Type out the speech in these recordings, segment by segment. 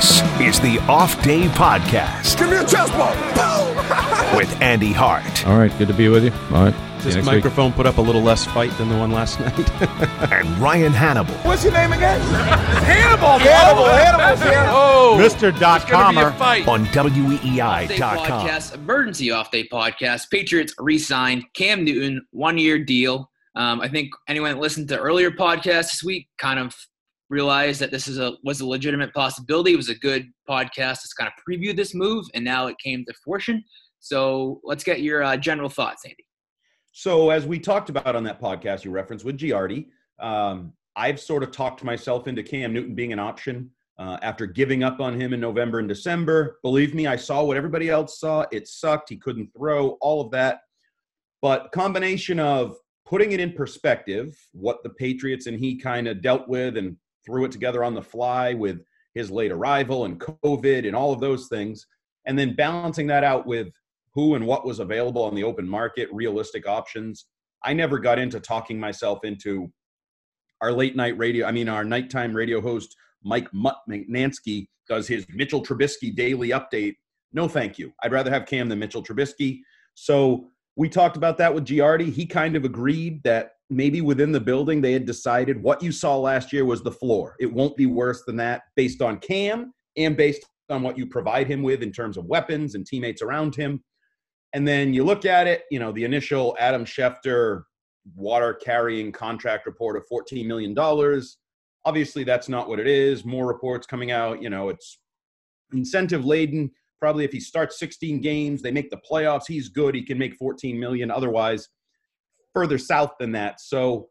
This is the Off Day Podcast Give me a chest bump. with Andy Hart All right, good to be with you. All right. See you This next week. microphone put up a little less fight than the one last night. and Ryan Hannable. What's your name again? Hannibal. Hannibal. Hannibal. Hannibal. Oh, Mr. Dot Comer. fight. on E Day WEEI.com. podcast, emergency off day podcast. Patriots re-signed Cam Newton, one year deal. Um, I think anyone that listened to earlier podcasts this week kind of realized that this is a was a legitimate possibility. It was a good podcast to kind of preview this move, and now it came to fruition. So let's get your uh, general thoughts, Andy. So, as we talked about on that podcast you referenced with Giardi, um, I've sort of talked myself into Cam Newton being an option uh, after giving up on him in November and December. Believe me, I saw what everybody else saw. It sucked. He couldn't throw, all of that. But combination of putting it in perspective, what the Patriots and he kind of dealt with and threw it together on the fly with his late arrival and COVID and all of those things, and then balancing that out with who and what was available on the open market, realistic options. I never got into talking myself into our late night radio. I mean, our nighttime radio host, Mike Mutt Mutnansky, does his Mitchell Trubisky daily update. No, thank you. I'd rather have Cam than Mitchell Trubisky. So we talked about that with Giardi. He kind of agreed that maybe within the building they had decided what you saw last year was the floor. It won't be worse than that based on Cam and based on what you provide him with in terms of weapons and teammates around him. And then you look at it, you know, the initial Adam Schefter water carrying contract report of $14 million. Obviously, that's not what it is. More reports coming out, you know, it's incentive laden. Probably if he starts 16 games, they make the playoffs, he's good. He can make 14 million. Otherwise, further south than that. So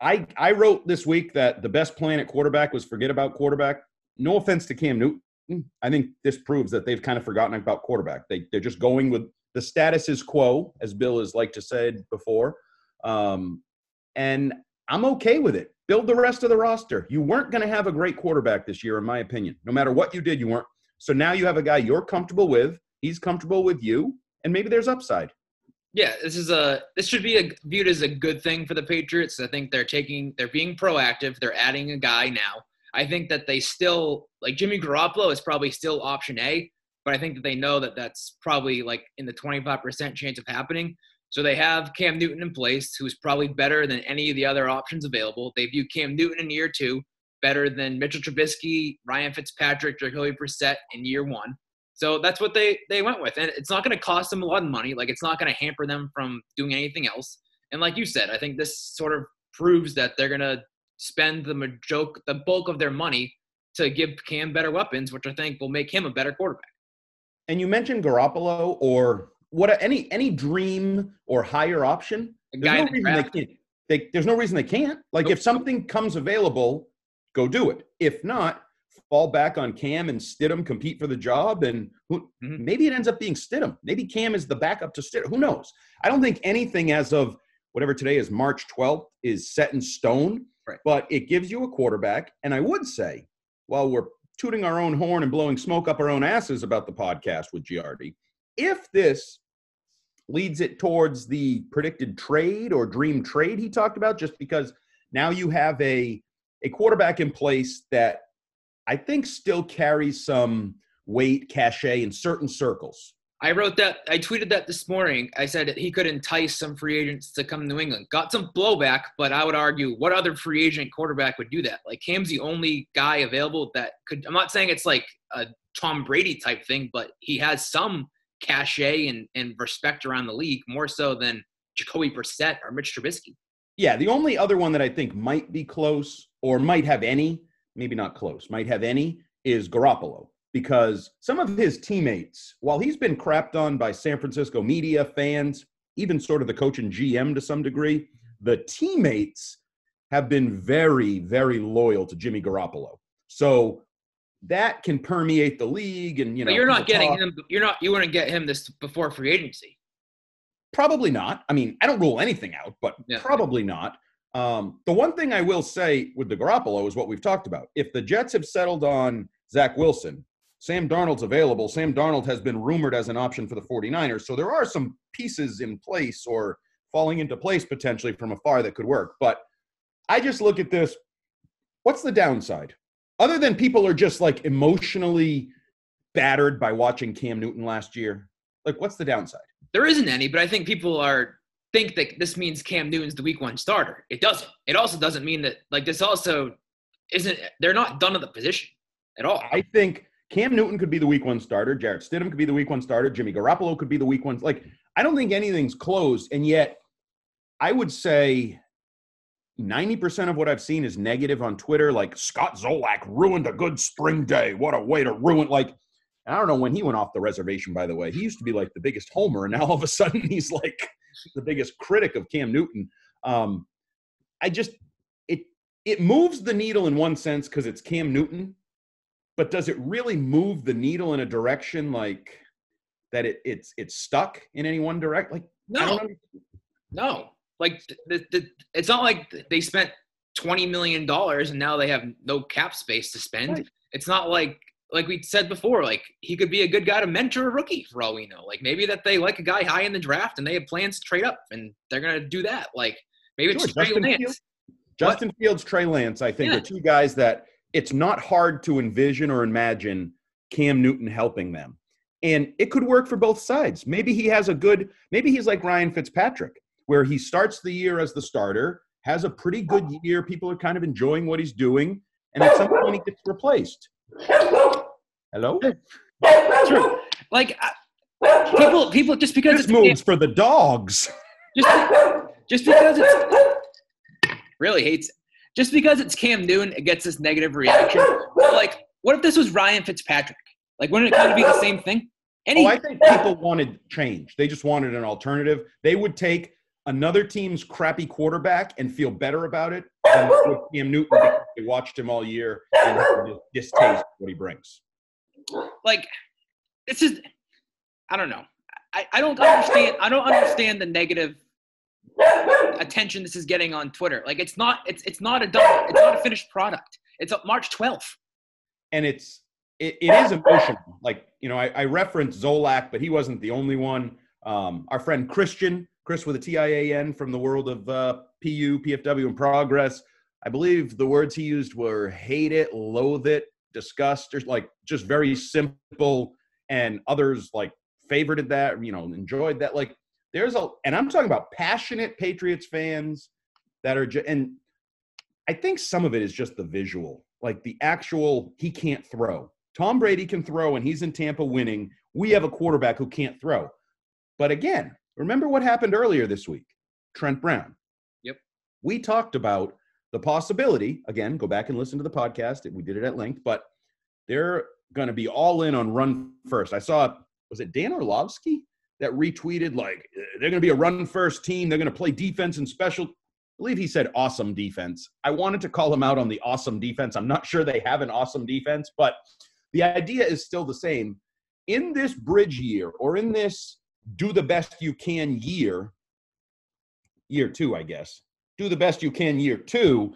I I wrote this week that the best plan at quarterback was forget about quarterback. No offense to Cam Newton. I think this proves that they've kind of forgotten about quarterback. They they're just going with the status is quo, as Bill has liked to said before. Um, and I'm okay with it. Build the rest of the roster. You weren't going to have a great quarterback this year, in my opinion. No matter what you did, you weren't. So now you have a guy you're comfortable with. He's comfortable with you, and maybe there's upside. Yeah, this is a this should be a, viewed as a good thing for the Patriots. I think they're taking they're being proactive. They're adding a guy now. I think that they still like Jimmy Garoppolo is probably still option A, but I think that they know that that's probably like in the 25% chance of happening. So they have Cam Newton in place, who's probably better than any of the other options available. They view Cam Newton in year two better than Mitchell Trubisky, Ryan Fitzpatrick, Jacoby Brissett in year one. So that's what they they went with, and it's not going to cost them a lot of money. Like it's not going to hamper them from doing anything else. And like you said, I think this sort of proves that they're going to spend the majok the bulk of their money to give Cam better weapons, which I think will make him a better quarterback. And you mentioned Garoppolo or what any any dream or higher option. There's no reason they can't. They, there's no reason they can't. Like Nope. if something comes available, go do it. If not, fall back on Cam and Stidham compete for the job. And who, Mhm. maybe it ends up being Stidham. Maybe Cam is the backup to Stidham. Who knows? I don't think anything as of whatever today is March 12th is set in stone. Right. But it gives you a quarterback. And I would say, while we're tooting our own horn and blowing smoke up our own asses about the podcast with Giardi, if this leads it towards the predicted trade or dream trade he talked about, just because now you have a a quarterback in place that I think still carries some weight, cachet in certain circles. I wrote that. I tweeted that this morning. I said that he could entice some free agents to come to New England. Got some blowback, but I would argue, what other free agent quarterback would do that? Like Cam's the only guy available that could. I'm not saying it's like a Tom Brady type thing, but he has some cachet and, and respect around the league more so than Jacoby Brissett or Mitch Trubisky. Yeah, the only other one that I think might be close or might have any, maybe not close, might have any, is Garoppolo. Because some of his teammates, while he's been crapped on by San Francisco media, fans, even sort of the coach and GM to some degree, the teammates have been very, very loyal to Jimmy Garoppolo. So that can permeate the league and you know but you're not getting talk. him you're not you wouldn't get him this before free agency Probably not. I mean, I don't rule anything out, but Yeah. probably not. Um, the one thing I will say with the Garoppolo is what we've talked about. If the Jets have settled on Zach Wilson, Sam Darnold's available. Sam Darnold has been rumored as an option for the 49ers. So there are some pieces in place or falling into place potentially from afar that could work. But I just look at this. What's the downside? Other than people are just like emotionally battered by watching Cam Newton last year. Like, what's the downside? there isn't any but i think people are think that this means cam newton's the week one starter it doesn't it also doesn't mean that like this also isn't they're not done at the position at all I think Cam Newton could be the week one starter. Jarrett Stidham could be the week one starter. Jimmy Garoppolo could be the week one. Like, I don't think anything's closed. And yet, I would say 90% of what I've seen is negative on Twitter. Like, Scott Zolak ruined a good spring day. What a way to ruin. Like, I don't know when he went off the reservation, by the way. He used to be like the biggest homer. And now all of a sudden he's like the biggest critic of Cam Newton. Um, I just, it, it moves the needle in one sense because it's Cam Newton but does it really move the needle in a direction like that it it's it's stuck in any one direct like no no like the, the, it's not like they spent 20 million dollars and now they have no cap space to spend Right. it's not like like we said before like he could be a good guy to mentor a rookie for all we know like maybe that they like a guy high in the draft and they have plans to trade up and they're gonna do that like maybe it's Trey Justin Lance. Fields. Justin Fields, Trey Lance, I think Yeah. are two guys that it's not hard to envision or imagine Cam Newton helping them. And it could work for both sides. Maybe he has a good, maybe he's like Ryan Fitzpatrick, where he starts the year as the starter, has a pretty good year. People are kind of enjoying what he's doing. And at some point he gets replaced. Hello? True. Like I- people, people just because This it's moves for the dogs. just just because it's really hates just because it's Cam Newton, it gets this negative reaction. Like, what if this was Ryan Fitzpatrick? Like, wouldn't it kind of be the same thing? Any Oh, I think people wanted change. They just wanted an alternative. They would take another team's crappy quarterback and feel better about it than with Cam Newton they watched him all year and just distaste what he brings. Like it's just I don't know. I, I don't understand I don't understand the negative attention this is getting on Twitter. Like it's not it's it's not a done it's not a finished product. It's up March 12th. And it's it, it is emotional. Like you know, I, I referenced Zolak, but he wasn't the only one. Um, our friend Christian, Chris with a T I A N from the world of uh, PU, PFW, and progress. I believe the words he used were hate it, loathe it, disgust, or like just very simple. And others like favorited that, you know, enjoyed that. Like there's a, and I'm talking about passionate Patriots fans that are, ju- and I think some of it is just the visual, like the actual, he can't throw. Tom Brady can throw and he's in Tampa winning. We have a quarterback who can't throw. But again, remember what happened earlier this week? Trent Brown. Yep. We talked about the possibility, again, go back and listen to the podcast. We did it at length, but they're going to be all in on run first. I saw, was it Dan Orlovsky that retweeted, like, they're going to be a run first team. They're going to play defense and special. I believe he said awesome defense. I wanted to call him out on the awesome defense. I'm not sure they have an awesome defense, but the idea is still the same. In this bridge year or in this do the best you can year, year two, I guess, do the best you can year two,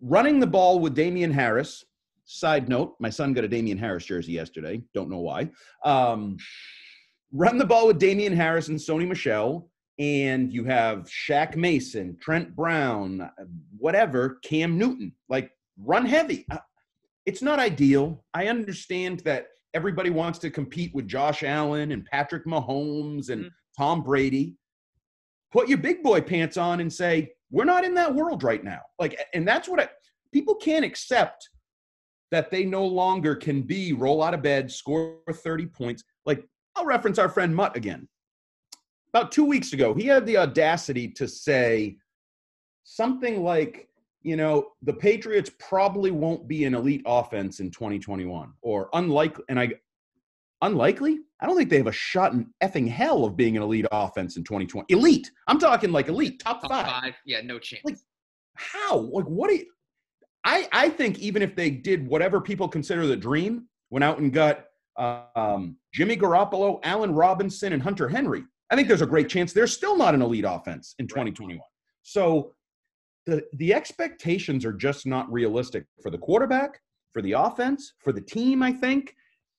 running the ball with Damien Harris. Side note, my son got a Damien Harris jersey yesterday. Don't know why. Um, run the ball with Damien Harris and Sony Michel, and you have Shaq Mason, Trent Brown, whatever, Cam Newton. Like, run heavy. Uh, It's not ideal. I understand that everybody wants to compete with Josh Allen and Patrick Mahomes and Mhm. Tom Brady. Put your big boy pants on and say, we're not in that world right now. Like, and that's what I, people can't accept that they no longer can be roll out of bed, score 30 points. Like, I'll reference our friend Mutt again. About two weeks ago, he had the audacity to say something like, you know, the Patriots probably won't be an elite offense in 2021 or unlikely. And I, unlikely? I don't think they have a shot in effing hell of being an elite offense in 2020. Elite. I'm talking like elite, top, Top five. five. Yeah, no chance. Like, How? Like, what do you? I I think even if they did whatever people consider the dream, went out and got um, Jimmy Garoppolo, Allen Robinson, and Hunter Henry, I think there's a great chance they're still not an elite offense in 2021. So the the expectations are just not realistic for the quarterback, for the offense, for the team. I think,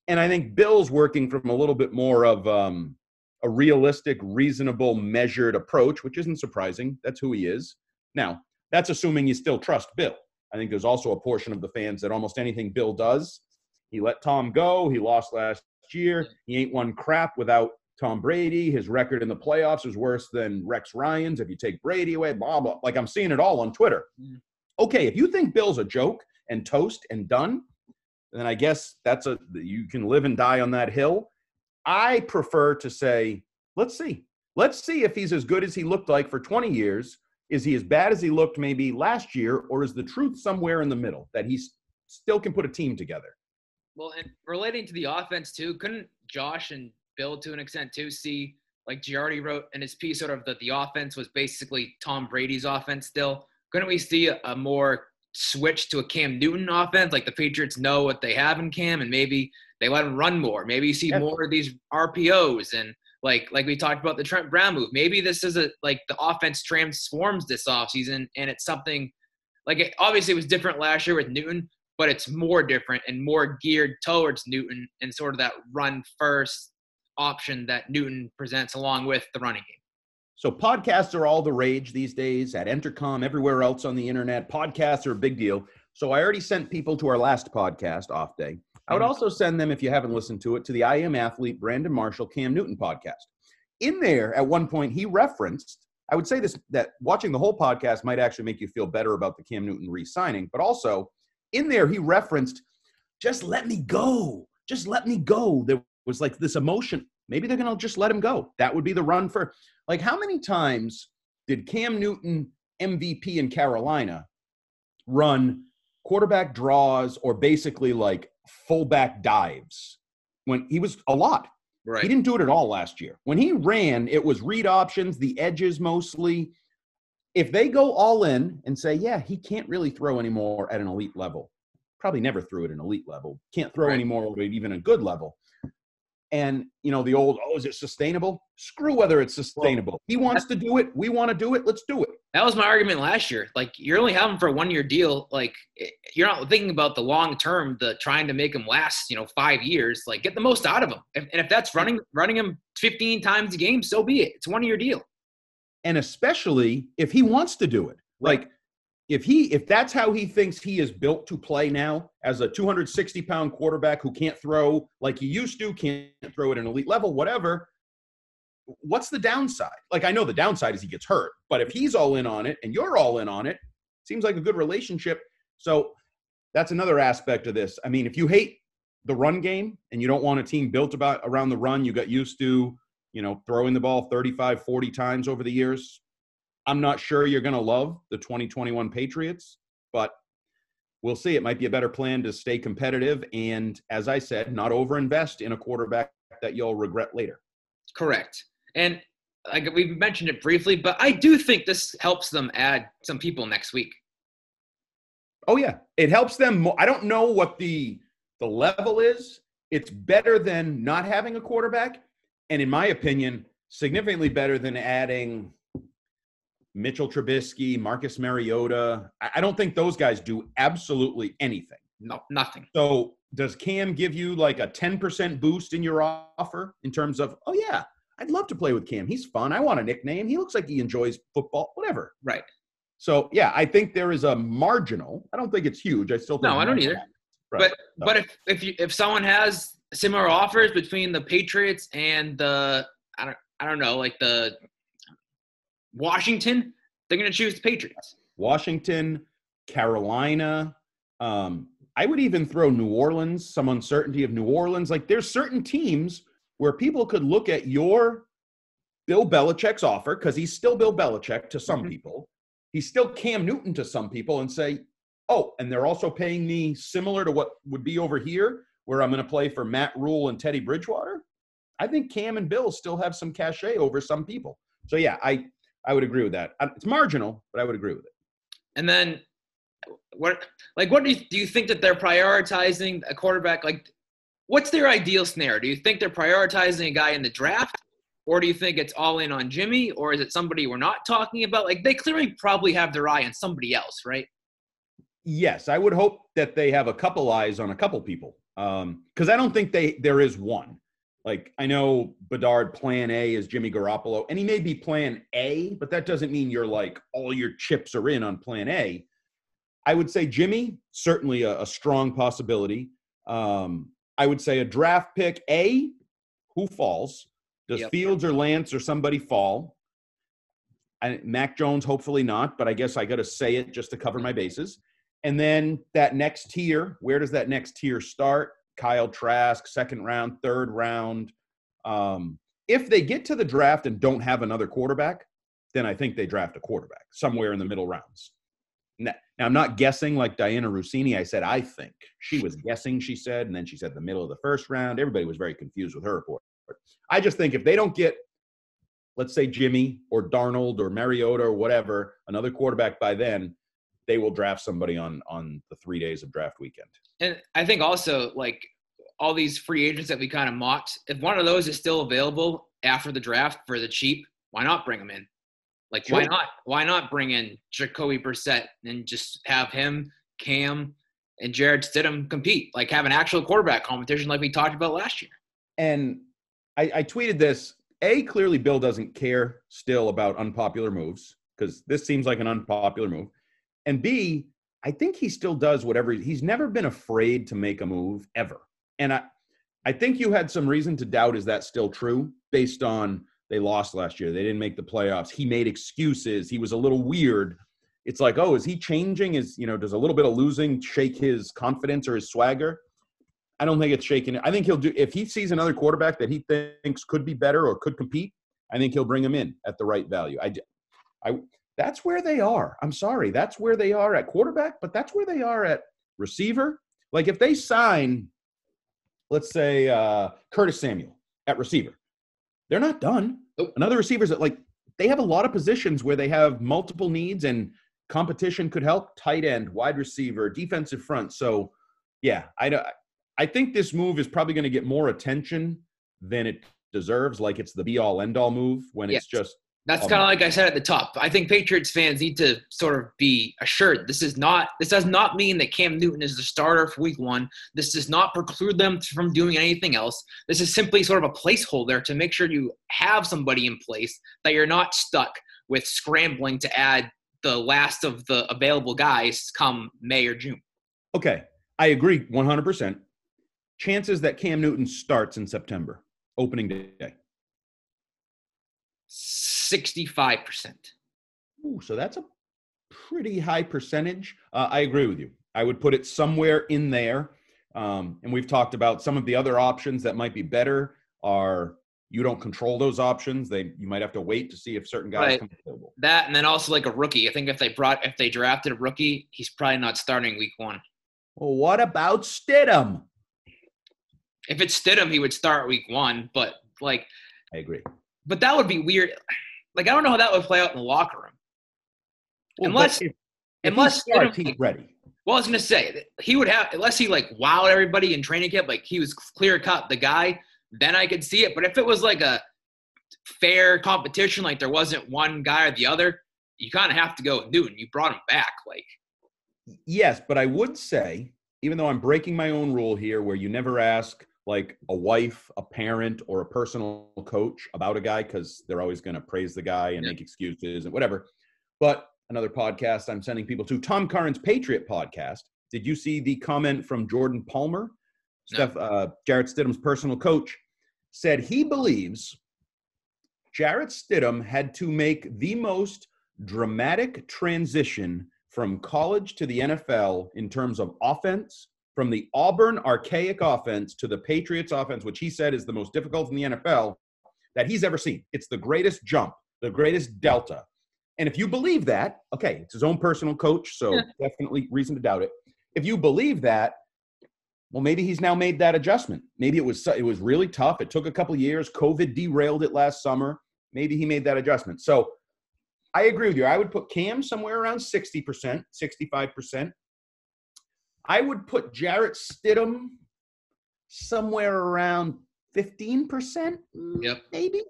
and I think Bill's working from a little bit more of um, a realistic, reasonable, measured approach, which isn't surprising. That's who he is. Now, that's assuming you still trust Bill. I think there's also a portion of the fans that almost anything Bill does, he let Tom go. He lost last year. He ain't won crap without Tom Brady. His record in the playoffs is worse than Rex Ryan's. If you take Brady away, blah, blah. Like I'm seeing it all on Twitter. Mm. Okay, if you think Bill's a joke and toast and done, then I guess that's a you can live and die on that hill. I prefer to say, let's see. Let's see if he's as good as he looked like for 20 years. Is he as bad as he looked maybe last year, or is the truth somewhere in the middle that he still can put a team together? Well, and relating to the offense too, couldn't Josh and Bill to an extent too see like Giardi wrote in his piece sort of that the offense was basically Tom Brady's offense still? Couldn't we see a, a more switch to a Cam Newton offense? Like the Patriots know what they have in Cam and maybe they let him run more. Maybe you see Yeah. more of these RPOs and like like we talked about the Trent Brown move. Maybe this is a like the offense transforms this offseason and it's something like it obviously it was different last year with Newton, but it's more different and more geared towards Newton and sort of that run first option that Newton presents along with the running game. So podcasts are all the rage these days at Entercom, everywhere else on the internet. Podcasts are a big deal. So I already sent people to our last podcast, Off Day. I would Mhm. also send them, if you haven't listened to it, to the I Am Athlete Brandon Marshall Cam Newton podcast. In there, at one point, he referenced, I would say this, that watching the whole podcast might actually make you feel better about the Cam Newton re signing, but also in there, he referenced, just let me go. Just let me go. There was like this emotion. Maybe they're going to just let him go. That would be the run for, like, how many times did Cam Newton, MVP in Carolina, run quarterback draws or basically like fullback dives when he was a lot? Right. He didn't do it at all last year. When he ran, it was read options, the edges mostly. If they go all in and say, yeah, he can't really throw anymore at an elite level, probably never threw at an elite level, can't throw Right. anymore at even a good level. And, you know, the old, oh, is it sustainable? Screw whether it's sustainable. he wants to do it. We want to do it. Let's do it. That was my argument last year. Like you're only having for a one year deal. Like you're not thinking about the long term, the trying to make him last, you know, five years. Like get the most out of him. And if that's running running him 15 times a game, so be it. It's a one year deal. and especially if he wants to do it like if he if that's how he thinks he is built to play now as a 260 pound quarterback who can't throw like he used to can't throw at an elite level whatever what's the downside like i know the downside is he gets hurt but if he's all in on it and you're all in on it seems like a good relationship so that's another aspect of this i mean if you hate the run game and you don't want a team built about around the run you got used to you know, throwing the ball 35, 40 times over the years. I'm not sure you're going to love the 2021 Patriots, but we'll see. It might be a better plan to stay competitive and, as I said, not overinvest in a quarterback that you'll regret later. Correct. And like we've mentioned it briefly, but I do think this helps them add some people next week. Oh yeah, it helps them. Mo- I don't know what the the level is. It's better than not having a quarterback, and in my opinion, significantly better than adding Mitchell Trubisky, Marcus Mariota. I, I don't think those guys do absolutely anything. No, nothing. So does Cam give you like a 10% boost in your offer in terms of, oh yeah, I'd love to play with Cam. He's fun. I want a nickname. He looks like he enjoys football, whatever. Right. So yeah, I think there is a marginal. I don't think it's huge. I still think No, I don't either. Right. But No. but if if you if someone has similar offers between the Patriots and the I don't I don't know like the Washington, they're gonna choose the Patriots. Washington, Carolina. Um, I would even throw New Orleans, some uncertainty of New Orleans. Like there's certain teams where people could look at your Bill Belichick's offer because he's still Bill Belichick to some Mhm. people. He's still Cam Newton to some people and say, oh, and they're also paying me similar to what would be over here where I'm going to play for Matt Rhule and Teddy Bridgewater. I think Cam and Bill still have some cachet over some people. So yeah, I I would agree with that. It's marginal, but I would agree with it. And then what like what do you do you think that they're prioritizing a quarterback like what's their ideal snare? Do you think they're prioritizing a guy in the draft? Or do you think it's all in on Jimmy? Or is it somebody we're not talking about? Like they clearly probably have their eye on somebody else, right? Yes, I would hope that they have a couple eyes on a couple people. Um, because I don't think they there is one. Like I know Bedard plan A is Jimmy Garoppolo, and he may be plan A, but that doesn't mean you're like all your chips are in on plan A. I would say Jimmy, certainly a, a strong possibility. Um, I would say a draft pick A, who falls? Does Yep. Fields or Lance or somebody fall? I, Mac Jones, hopefully not, but I guess I got to say it just to cover my bases. And then that next tier, where does that next tier start? Kyle Trask, second round, third round. Um, if they get to the draft and don't have another quarterback, then I think they draft a quarterback somewhere in the middle rounds. Now, I'm not guessing like Dianna Russini. I said, I think. She was guessing, she said, and then she said the middle of the first round. Everybody was very confused with her report. I just think if they don't get, let's say Jimmy or Darnold or Mariota or whatever, another quarterback by then, they will draft somebody on on the three days of draft weekend. And I think also like all these free agents that we kind of mocked, if one of those is still available after the draft for the cheap, why not bring them in? Like why not? Why not bring in Jacoby Brissett and just have him, Cam, and Jarrett Stidham compete? Like have an actual quarterback competition like we talked about last year. And I, I tweeted this. A clearly Bill doesn't care still about unpopular moves because this seems like an unpopular move. And B, I think he still does whatever he's never been afraid to make a move ever. And I I think you had some reason to doubt is that still true based on they lost last year. They didn't make the playoffs. He made excuses. He was a little weird. It's like, oh, is he changing? Is you know, does a little bit of losing shake his confidence or his swagger? I don't think it's shaking. I think he'll do if he sees another quarterback that he thinks could be better or could compete. I think he'll bring him in at the right value. I, I that's where they are. I'm sorry, that's where they are at quarterback, but that's where they are at receiver. Like if they sign, let's say uh, Curtis Samuel at receiver, they're not done. Nope. Another receivers that like they have a lot of positions where they have multiple needs and competition could help. Tight end, wide receiver, defensive front. So yeah, I. I think this move is probably going to get more attention than it deserves. Like it's the be all end all move when it's just That's Um, kind of like I said at the top. I think Patriots fans need to sort of be assured this is not this does not mean that Cam Newton is the starter for week 1. This does not preclude them from doing anything else. This is simply sort of a placeholder to make sure you have somebody in place that you're not stuck with scrambling to add the last of the available guys come May or June. okay. I agree 100. percent Chances that Cam Newton starts in September, opening day. 65%. Ooh, so that's a pretty high percentage. Uh, I agree with you. I would put it somewhere in there. Um, and we've talked about some of the other options that might be better. Are you don't control those options? They you might have to wait to see if certain guys Right. come available. That and then also like a rookie. I think if they brought if they drafted a rookie, he's probably not starting week 1. Well, what about Stidham? If it's Stidham, he would start week one, but like, I agree. but that would be weird. Like, I don't know how that would play out in the locker room. Well, Unless- if, if unless he starts, Stidham- he's ready. Well, I was gonna say he would have unless he like wowed everybody in training camp, like he was clear cut the guy. Then I could see it. But if it was like a fair competition, like there wasn't one guy or the other, you kind of have to go with Newton. You brought him back, like Yes, but I would say, even though I'm breaking my own rule here, where you never ask like a wife, a parent, or a personal coach about a guy because they're always going to praise the guy and Yeah. make excuses and whatever. But another podcast I'm sending people to, Tom Curran's Patriot podcast. Did you see the comment from Jordan Palmer? No. Steph, uh, Jarrett Stidham's personal coach said he believes Jarrett Stidham had to make the most dramatic transition from college to the NFL in terms of offense, from the Auburn archaic offense to the Patriots offense, which he said is the most difficult in the NFL that he's ever seen. It's the greatest jump, the greatest delta. And if you believe that, okay, it's his own personal coach, so Yeah. definitely reason to doubt it. If you believe that, well, maybe he's now made that adjustment. Maybe it was it was really tough. It took a couple years. COVID derailed it last summer. Maybe he made that adjustment. So I agree with you. I would put Cam somewhere around 60%, 65%. I would put Jarrett Stidham somewhere around 15%, mm, Yep. maybe.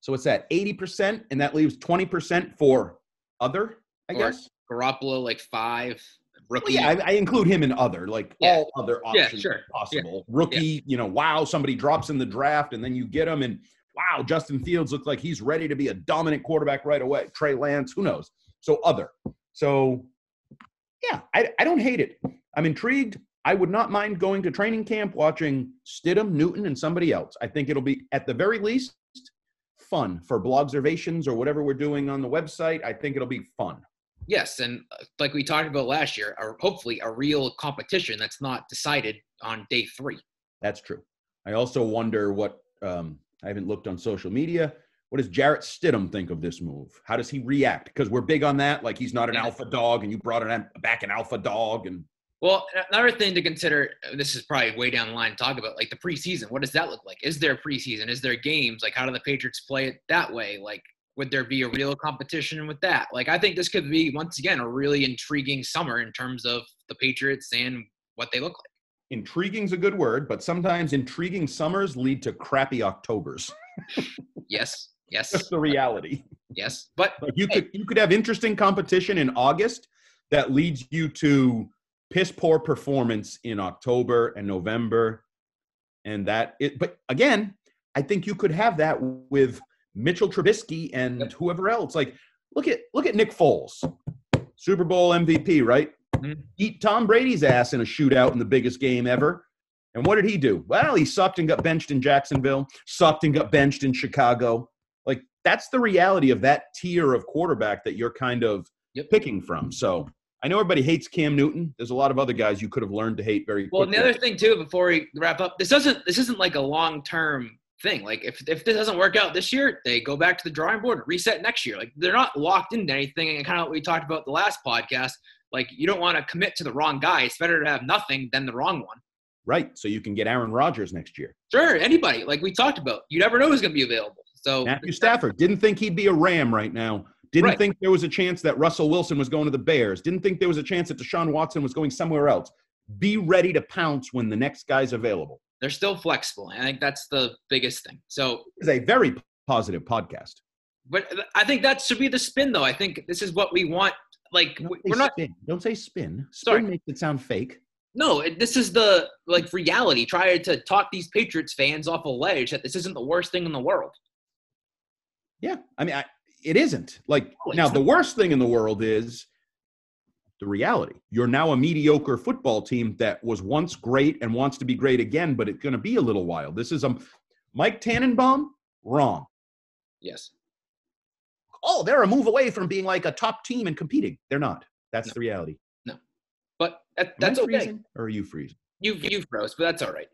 So what's that? 80%, and that leaves 20% for other, I Or guess. Garoppolo like five. Well, Rookie. yeah, I, I include him in other, like Yeah. all other Yeah, options sure. possible. Rookie, you know, wow, somebody drops in the draft and then you get him, and wow, Justin Fields looks like he's ready to be a dominant quarterback right away. Trey Lance, who knows? So other. So yeah, I, I don't hate it. I'm intrigued. I would not mind going to training camp, watching Stidham, Newton, and somebody else. I think it'll be at the very least fun for blogservations or whatever we're doing on the website. I think it'll be fun. Yes, and uh, like we talked about last year, or hopefully a real competition that's not decided on day three. That's true. I also wonder what um, I haven't looked on social media. What does Jarrett Stidham think of this move? How does he react? Because we're big on that. Like he's not an Yeah. alpha dog, and you brought an, back an alpha dog, and Well, another thing to consider. This is probably way down the line. to Talk about like the preseason. What does that look like? Is there a preseason? Is there games? Like how do the Patriots play it that way? Like would there be a real competition with that? Like I think this could be once again a really intriguing summer in terms of the Patriots and what they look like. intriguing's a good word, but sometimes intriguing summers lead to crappy Octobers. Yes, yes, That's the reality. yes. But Like you could you could have interesting competition in August that leads you to piss poor performance in October and November, and that it. But again, I think you could have that with Mitchell Trubisky and whoever else. Like look at look at Nick Foles, Super Bowl MVP, right? Mhm. Eat Tom Brady's ass in a shootout in the biggest game ever. And what did he do? Well, he sucked and got benched in Jacksonville, sucked and got benched in Chicago. That's the reality of that tier of quarterback that you're kind of Yep. picking from. So I know everybody hates Cam Newton. There's a lot of other guys you could have learned to hate very Well, and the other thing too, before we wrap up, this doesn't this isn't like a long term thing. Like if if this doesn't work out this year, they go back to the drawing board, reset next year. Like they're not locked into anything. And kind of what we talked about the last podcast. Like you don't want to commit to the wrong guy. It's better to have nothing than the wrong one. right. So you can get Aaron Rodgers next year. Sure, anybody. Like we talked about, you never know who's going to be available. So Matthew Stafford didn't think he'd be a Ram right now. Didn't Right. think there was a chance that Russell Wilson was going to the Bears. Didn't think there was a chance that Deshaun Watson was going somewhere else. Be ready to pounce when the next guy's available. they're still flexible. I think that's the biggest thing. So It's a very positive podcast. but I think that should be the spin though. I think this is what we want. Like Don't say we're not spin. Don't say spin. Spin Sorry. makes it sound fake. No, it- this is the like reality. Try to talk these Patriots fans off a ledge that this isn't the worst thing in the world. Yeah, I mean, I, it isn't. Like now, the worst thing in the world is the reality. You're now a mediocre football team that was once great and wants to be great again, but it's going to be a little while. This is a Mike Tannenbaum wrong. Yes. Oh, they're a move away from being like a top team and competing. They're not. That's No. the reality. No, but that, that's okay. or are you freezing? You you froze, but that's all right.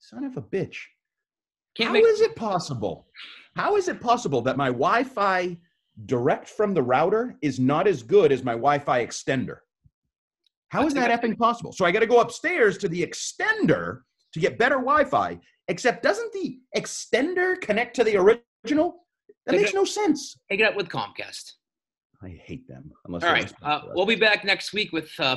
Son of a bitch. Can't How make is it possible? How is it possible that my Wi-Fi direct from the router is not as good as my Wi-Fi extender? How is that effing possible? So I got to go upstairs to the extender to get better Wi-Fi. Except doesn't the extender connect to the original? That Does makes it- no sense. take it up with Comcast. I hate them. Unless All right. Uh, we'll be back next week with uh,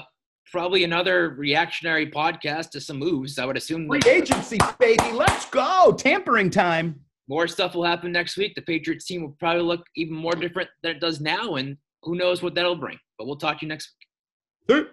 probably another reactionary podcast to some moves. I would assume Free agency, baby. Let's go. Tampering time. more stuff will happen next week. The Patriots team will probably look even more different than it does now, and who knows what that'll bring. But we'll talk to you next week. Hey.